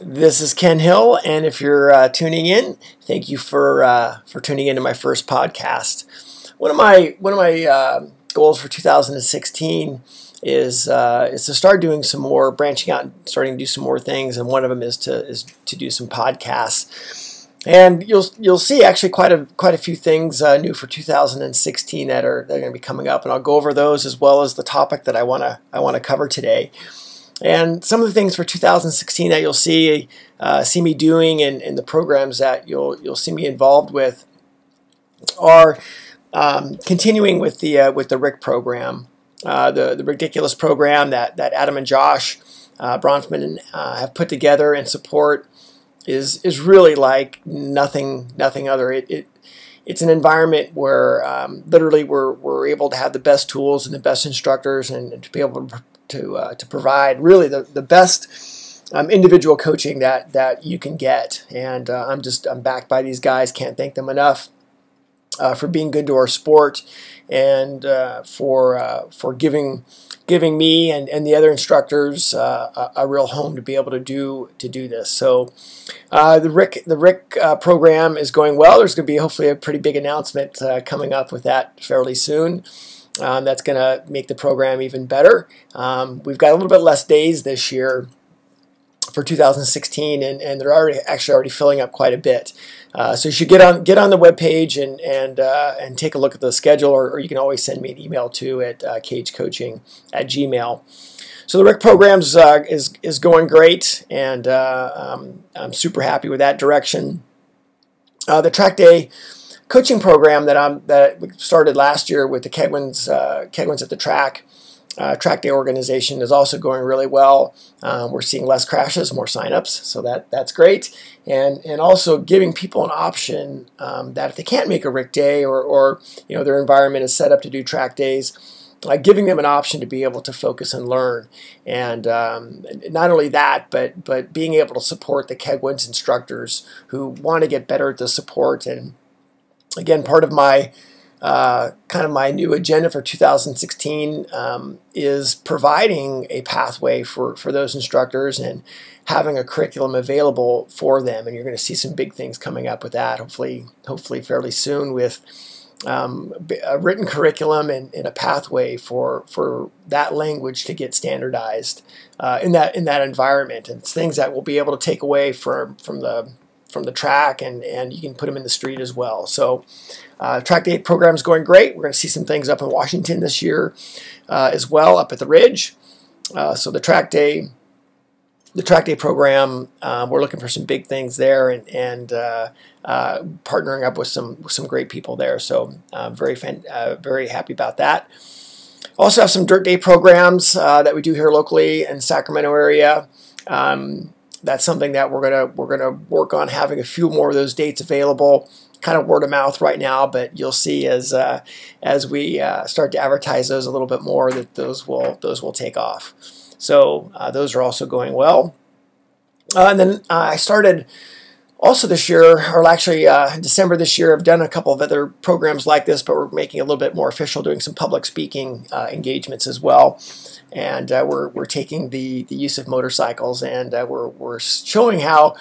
This is Ken Hill, and if you're uh, tuning in, thank you for uh, for tuning into my first podcast. One of my one of my uh, goals for 2016 is uh, is to start doing some more branching out, and starting to do some more things, and one of them is to is to do some podcasts. And you'll you'll see actually quite a quite a few things uh, new for 2016 that are that are going to be coming up, and I'll go over those as well as the topic that I want to I want to cover today. And some of the things for 2016 that you'll see uh, see me doing and, and, the programs that you'll you'll see me involved with are um, continuing with the uh, with the RIC program, uh, the the ridiculous program that that Adam and Josh uh, Bronfman uh, have put together and support is is really like nothing nothing other. It, it it's an environment where um, literally we're, we're able to have the best tools and the best instructors and to be able to to uh, to provide really the, the best um, individual coaching that that you can get. And uh, I'm just I'm backed by these guys. Can't thank them enough uh, for being good to our sport and uh, for uh, for giving giving me and, and the other instructors uh, a, a, real home to be able to do to do this. So the RIC the RIC program is going well. There's going to be hopefully a pretty big announcement coming up with that fairly soon. Um, that's going to make the program even better. Um, we've got a little bit less days this year for 2016, and, and they're already actually already filling up quite a bit. Uh, so you should get on get on the web page and and uh, and take a look at the schedule, or, or, you can always send me an email too at uh, khcoaching at gmail. So the RIC program uh, is is going great, and uh, um, I'm super happy with that direction. Uh, the track day coaching program that I'm that we started last year with the Keigwins uh, Keigwins at the track. Uh, track day organization is also going really well. Um, we're seeing less crashes, more signups, so that that's great. And and also giving people an option um, that if they can't make a RIC day or or you know their environment is set up to do track days, uh, giving them an option to be able to focus and learn. And um, not only that, but but being able to support the Keigwins instructors who want to get better at the support and again, part of my uh, kind of my new agenda for 2016 um, is providing a pathway for, for those instructors and having a curriculum available for them. And you're going to see some big things coming up with that, hopefully, hopefully fairly soon with um, a written curriculum and, and, a pathway for for that language to get standardized uh, in that in that environment. And it's things that we'll be able to take away from from the from the track, and, and you can put them in the street as well. So, uh, track day program is going great. We're going to see some things up in Washington this year uh, as well, up at the Ridge. Uh, so the track day, the track day program, um, we're looking for some big things there, and and uh, uh, partnering up with some with some great people there. So I'm very fan, uh, very happy about that. Also have some dirt day programs that we do here locally in Sacramento area. Um, that's something that we're gonna we're gonna work on having a few more of those dates available. Kind of word of mouth right now, but you'll see as uh, as we uh, start to advertise those a little bit more that those will those will take off. So uh, those are also going well. Uh, and then uh, I started also this year, or actually uh, December this year, I've done a couple of other programs like this, but we're making a little bit more official, doing some public speaking engagements as well and uh, we're, we're taking the, the use of motorcycles and uh, we're, we're showing how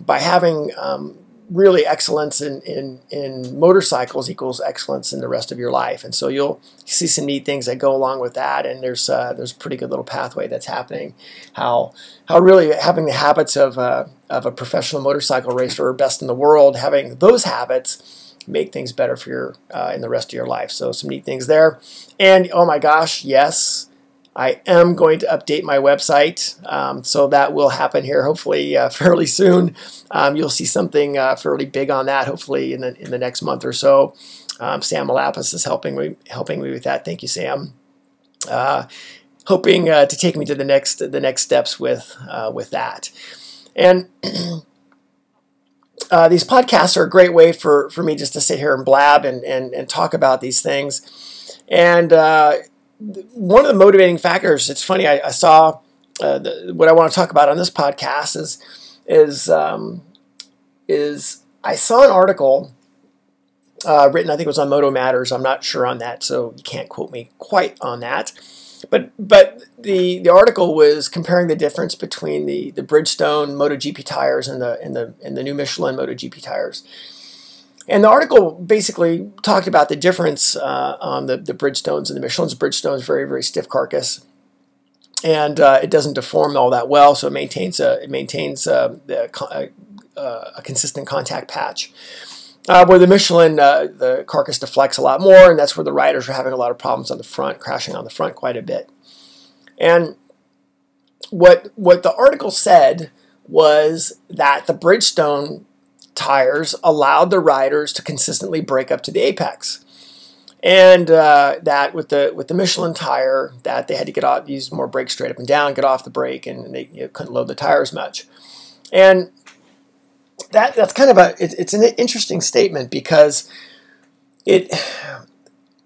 by having um, really excellence in, in, in motorcycles equals excellence in the rest of your life. And so you'll see some neat things that go along with that. And there's uh, there's a pretty good little pathway that's happening. How how really having the habits of uh, of a professional motorcycle racer or best in the world, having those habits make things better for your uh, in the rest of your life. So some neat things there. And oh my gosh, yes, I am going to update my website, um, so that will happen here hopefully uh, fairly soon. Um, you'll see something uh, fairly big on that hopefully in the in the next month or so. Um, Sam Malapis is helping me helping me with that. Thank you, Sam. Uh, hoping uh, to take me to the next the next steps with uh, with that, and. Uh, these podcasts are a great way for, for me just to sit here and blab and, and, and talk about these things. And one of the motivating factors. It's funny. I, I saw uh, the, what I want to talk about on this podcast is is um, is I saw an article uh, written. I think it was on MotoMatters. I'm not sure on that, so you can't quote me quite on that. But but the the article was comparing the difference between the the Bridgestone MotoGP tires and the and the and the new Michelin MotoGP tires. And the article basically talked about the difference uh, on the, the Bridgestones and the Michelin's Bridgestone is very, very stiff carcass. And uh, it doesn't deform all that well, so it maintains a, it maintains uh, a, a, uh, a, consistent contact patch. Uh, where the Michelin, uh, the carcass deflects a lot more, and that's where the riders are having a lot of problems on the front, crashing on the front quite a bit. And what what the article said was that the Bridgestone tires allowed the riders to consistently brake up to the apex. And uh, that with the with the Michelin tire, that they had to get off, use more brakes straight up and down, get off the brake, and they you know, couldn't load the tires much. And that that's kind of a it, it's an interesting statement because it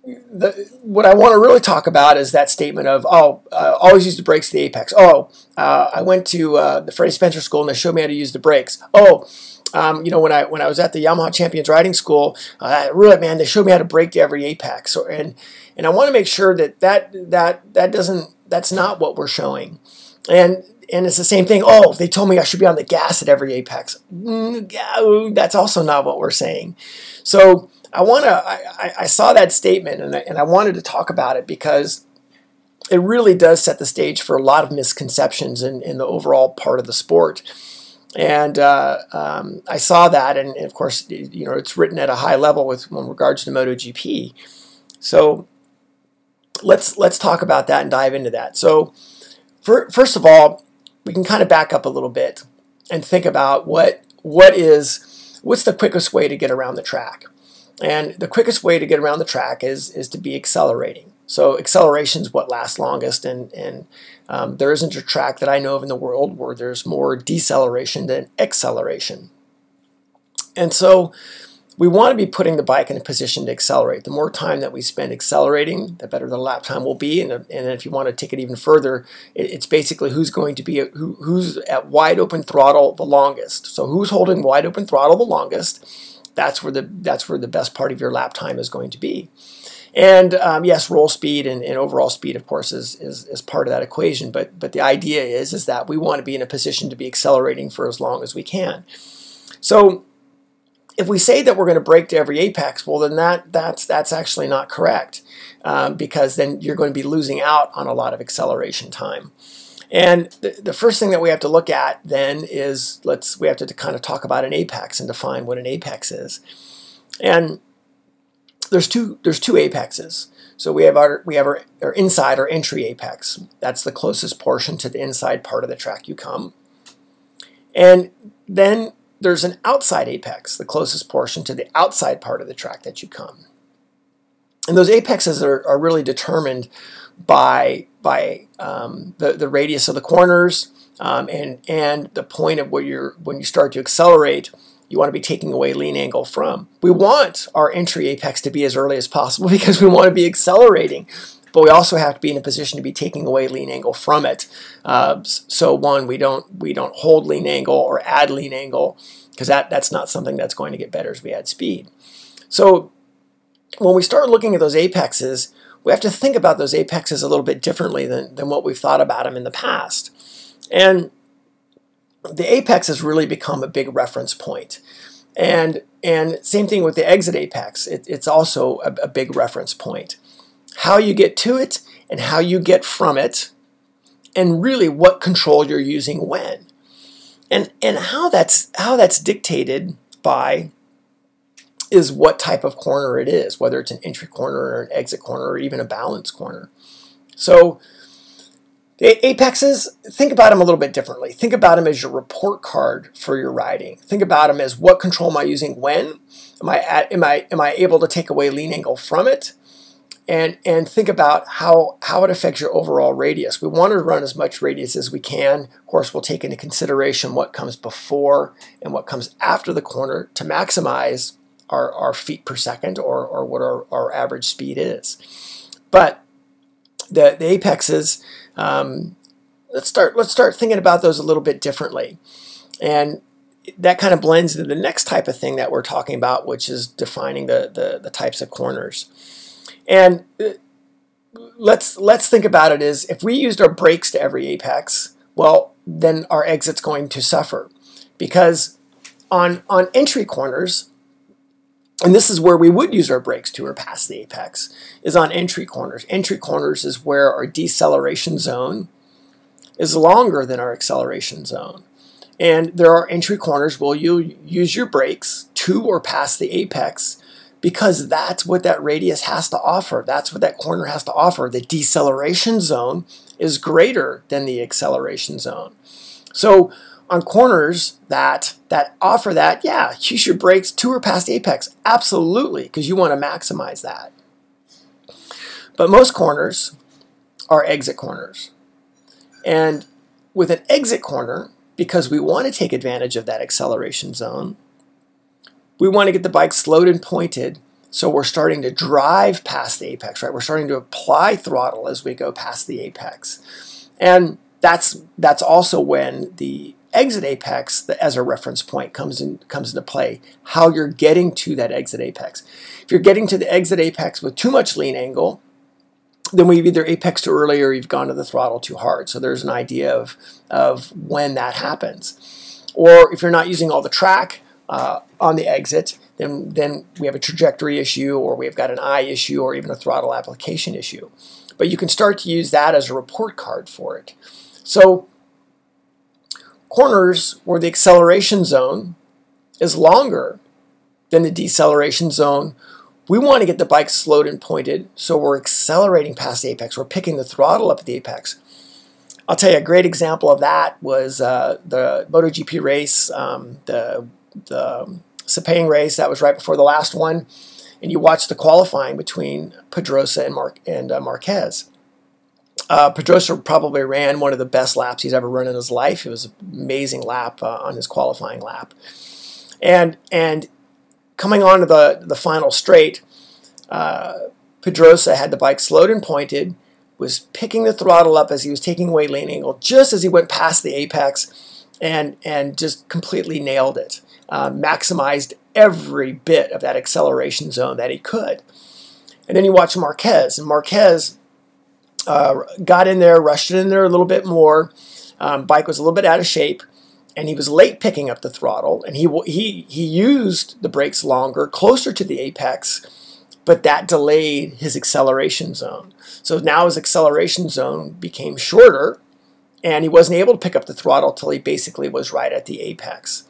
the, what I want to really talk about is that statement of, oh, uh, always use the brakes to the apex. Oh, uh, I went to uh, the Freddie Spencer School and they showed me how to use the brakes. Oh, um, you know, when I when I was at the Yamaha Champions Riding School, uh, really, man, they showed me how to brake to every apex. And and I want to make sure that that that that doesn't that's not what we're showing. And and it's the same thing. Oh, they told me I should be on the gas at every apex. Mm, that's also not what we're saying. So I want to. I, I saw that statement and I, and I wanted to talk about it because it really does set the stage for a lot of misconceptions in, in the overall part of the sport. And uh, um, I saw that, and, and, of course, you know, it's written at a high level with in regards to MotoGP. So let's let's talk about that and dive into that. So first of all, we can kind of back up a little bit and think about what what is what's the quickest way to get around the track. And the quickest way to get around the track is is to be accelerating. So acceleration is what lasts longest, and and um, there isn't a track that I know of in the world where there's more deceleration than acceleration. And so we want to be putting the bike in a position to accelerate. The more time that we spend accelerating, the better the lap time will be. And, and if you want to take it even further, it, it's basically who's going to be who, who's at wide open throttle the longest. So who's holding wide open throttle the longest? That's where the that's where the best part of your lap time is going to be. And um, yes, roll speed and, and, overall speed, of course, is, is, is part of that equation. But but the idea is is that we want to be in a position to be accelerating for as long as we can. So if we say that we're going to brake to every apex, well, then that that's that's actually not correct um, because then you're going to be losing out on a lot of acceleration time. And the, the first thing that we have to look at then is let's we have to kind of talk about an apex and define what an apex is. And there's two there's two apexes. So we have our we have our, our inside or entry apex. That's the closest portion to the inside part of the track you come. And then there's an outside apex, the closest portion to the outside part of the track that you come. And those apexes are, are really determined by by um, the, the radius of the corners um, and and the point of where you're when you start to accelerate you want to be taking away lean angle from. We want our entry apex to be as early as possible because we want to be accelerating, but we also have to be in a position to be taking away lean angle from it. Uh, so one, we don't we don't hold lean angle or add lean angle because that that's not something that's going to get better as we add speed. So when we start looking at those apexes, we have to think about those apexes a little bit differently than, than what we've thought about them in the past. And the apex has really become a big reference point. And, and same thing with the exit apex, it, it's also a, a big reference point. How you get to it and how you get from it, and really what control you're using when. And, and how, that's, how that's dictated by is what type of corner it is, whether it's an entry corner or an exit corner or even a balance corner. So Apexes, think about them a little bit differently. Think about them as your report card for your riding. Think about them as what control am I using when? Am I at, am I am I able to take away lean angle from it? And and think about how how it affects your overall radius. We want to run as much radius as we can. Of course, we'll take into consideration what comes before and what comes after the corner to maximize our, our feet per second or, or what our, our average speed is. But the, the apexes, um, let's start let's start thinking about those a little bit differently, and that kind of blends into the next type of thing that we're talking about, which is defining the the, the types of corners. And uh, let's let's think about it is if we used our brakes to every apex, well, then our exit's going to suffer because on on entry corners, and this is where we would use our brakes to or past the apex, is on entry corners. Entry corners is where our deceleration zone is longer than our acceleration zone. And there are entry corners where you'll use your brakes to or past the apex because that's what that radius has to offer. That's what that corner has to offer. The deceleration zone is greater than the acceleration zone. So on corners that that offer that, yeah, use your brakes to or past apex. Absolutely, because you want to maximize that. But most corners are exit corners. And with an exit corner, because we want to take advantage of that acceleration zone, we want to get the bike slowed and pointed so we're starting to drive past the apex, right? We're starting to apply throttle as we go past the apex. And that's that's also when the exit apex as a reference point comes in comes into play. How you're getting to that exit apex. If you're getting to the exit apex with too much lean angle, then we've either apex too early or you've gone to the throttle too hard. So there's an idea of of when that happens. Or if you're not using all the track uh, on the exit, then then we have a trajectory issue, or we've got an eye issue, or even a throttle application issue. But you can start to use that as a report card for it. So corners where the acceleration zone is longer than the deceleration zone, we want to get the bike slowed and pointed so we're accelerating past the apex. We're picking the throttle up at the apex. I'll tell you a great example of that was uh, the MotoGP race, um, the, the Sepang race. That was right before the last one. And you watched the qualifying between Pedrosa and, Mar- and uh, Marquez. Uh, Pedrosa probably ran one of the best laps he's ever run in his life. It was an amazing lap uh, on his qualifying lap, and and coming on to the the final straight, uh, Pedrosa had the bike slowed and pointed, was picking the throttle up as he was taking away lean angle, just as he went past the apex, and and just completely nailed it. Uh, maximized every bit of that acceleration zone that he could. And then you watch Marquez, and Marquez uh, got in there, rushed it in there a little bit more. Um, bike was a little bit out of shape, and he was late picking up the throttle. And he he he used the brakes longer, closer to the apex, but that delayed his acceleration zone. So now his acceleration zone became shorter, and he wasn't able to pick up the throttle till he basically was right at the apex.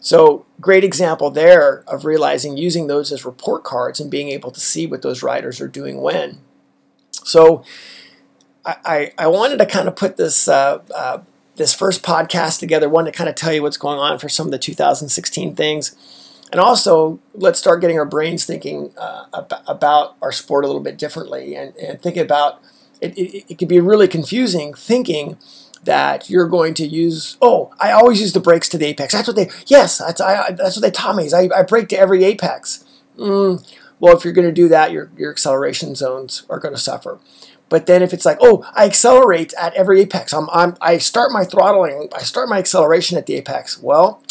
So great example there of realizing using those as report cards and being able to see what those riders are doing when. So I, I wanted to kind of put this uh, uh, this first podcast together. One to kind of tell you what's going on for some of the 2016 things, and also let's start getting our brains thinking uh, ab- about our sport a little bit differently, and, and think about it, it. It can be really confusing thinking that you're going to use. Oh, I always use the brakes to the apex. That's what they. Yes, that's I, that's what they taught me. Is I, I brake to every apex. Mm, well, if you're going to do that, your your acceleration zones are going to suffer. But then if it's like, oh, I accelerate at every apex, I'm, I'm, I start my throttling, I start my acceleration at the apex. Well,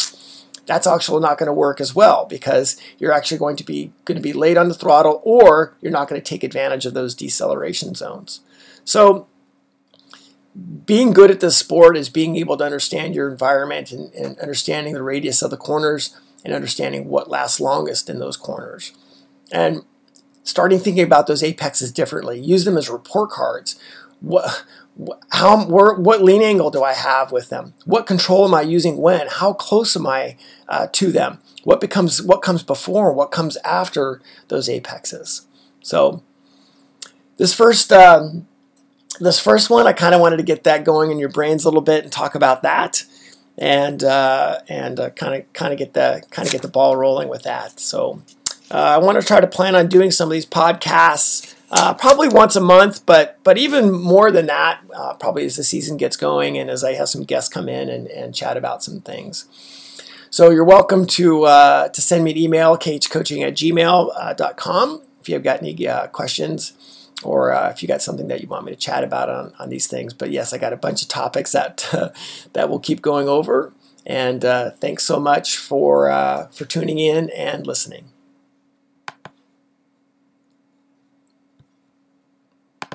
that's actually not going to work as well because you're actually going to be going to be late on the throttle or you're not going to take advantage of those deceleration zones. So being good at this sport is being able to understand your environment and, and understanding the radius of the corners and understanding what lasts longest in those corners. And starting thinking about those apexes differently. Use them as report cards. What, how, where, what lean angle do I have with them? What control am I using when? How close am I uh, to them? What becomes what comes before? What comes after those apexes? So this first um, this first one, I kind of wanted to get that going in your brains a little bit and talk about that, and uh, and kind of kind of get the kind of get the ball rolling with that. So uh, I want to try to plan on doing some of these podcasts uh, probably once a month, but but even more than that, uh, probably as the season gets going and as I have some guests come in and, and chat about some things. So you're welcome to uh, to send me an email, khcoaching at gmail.com, uh, if you've got any questions or uh, if you got something that you want me to chat about on, on these things. But yes, I got a bunch of topics that that we'll keep going over. And thanks so much for for tuning in and listening.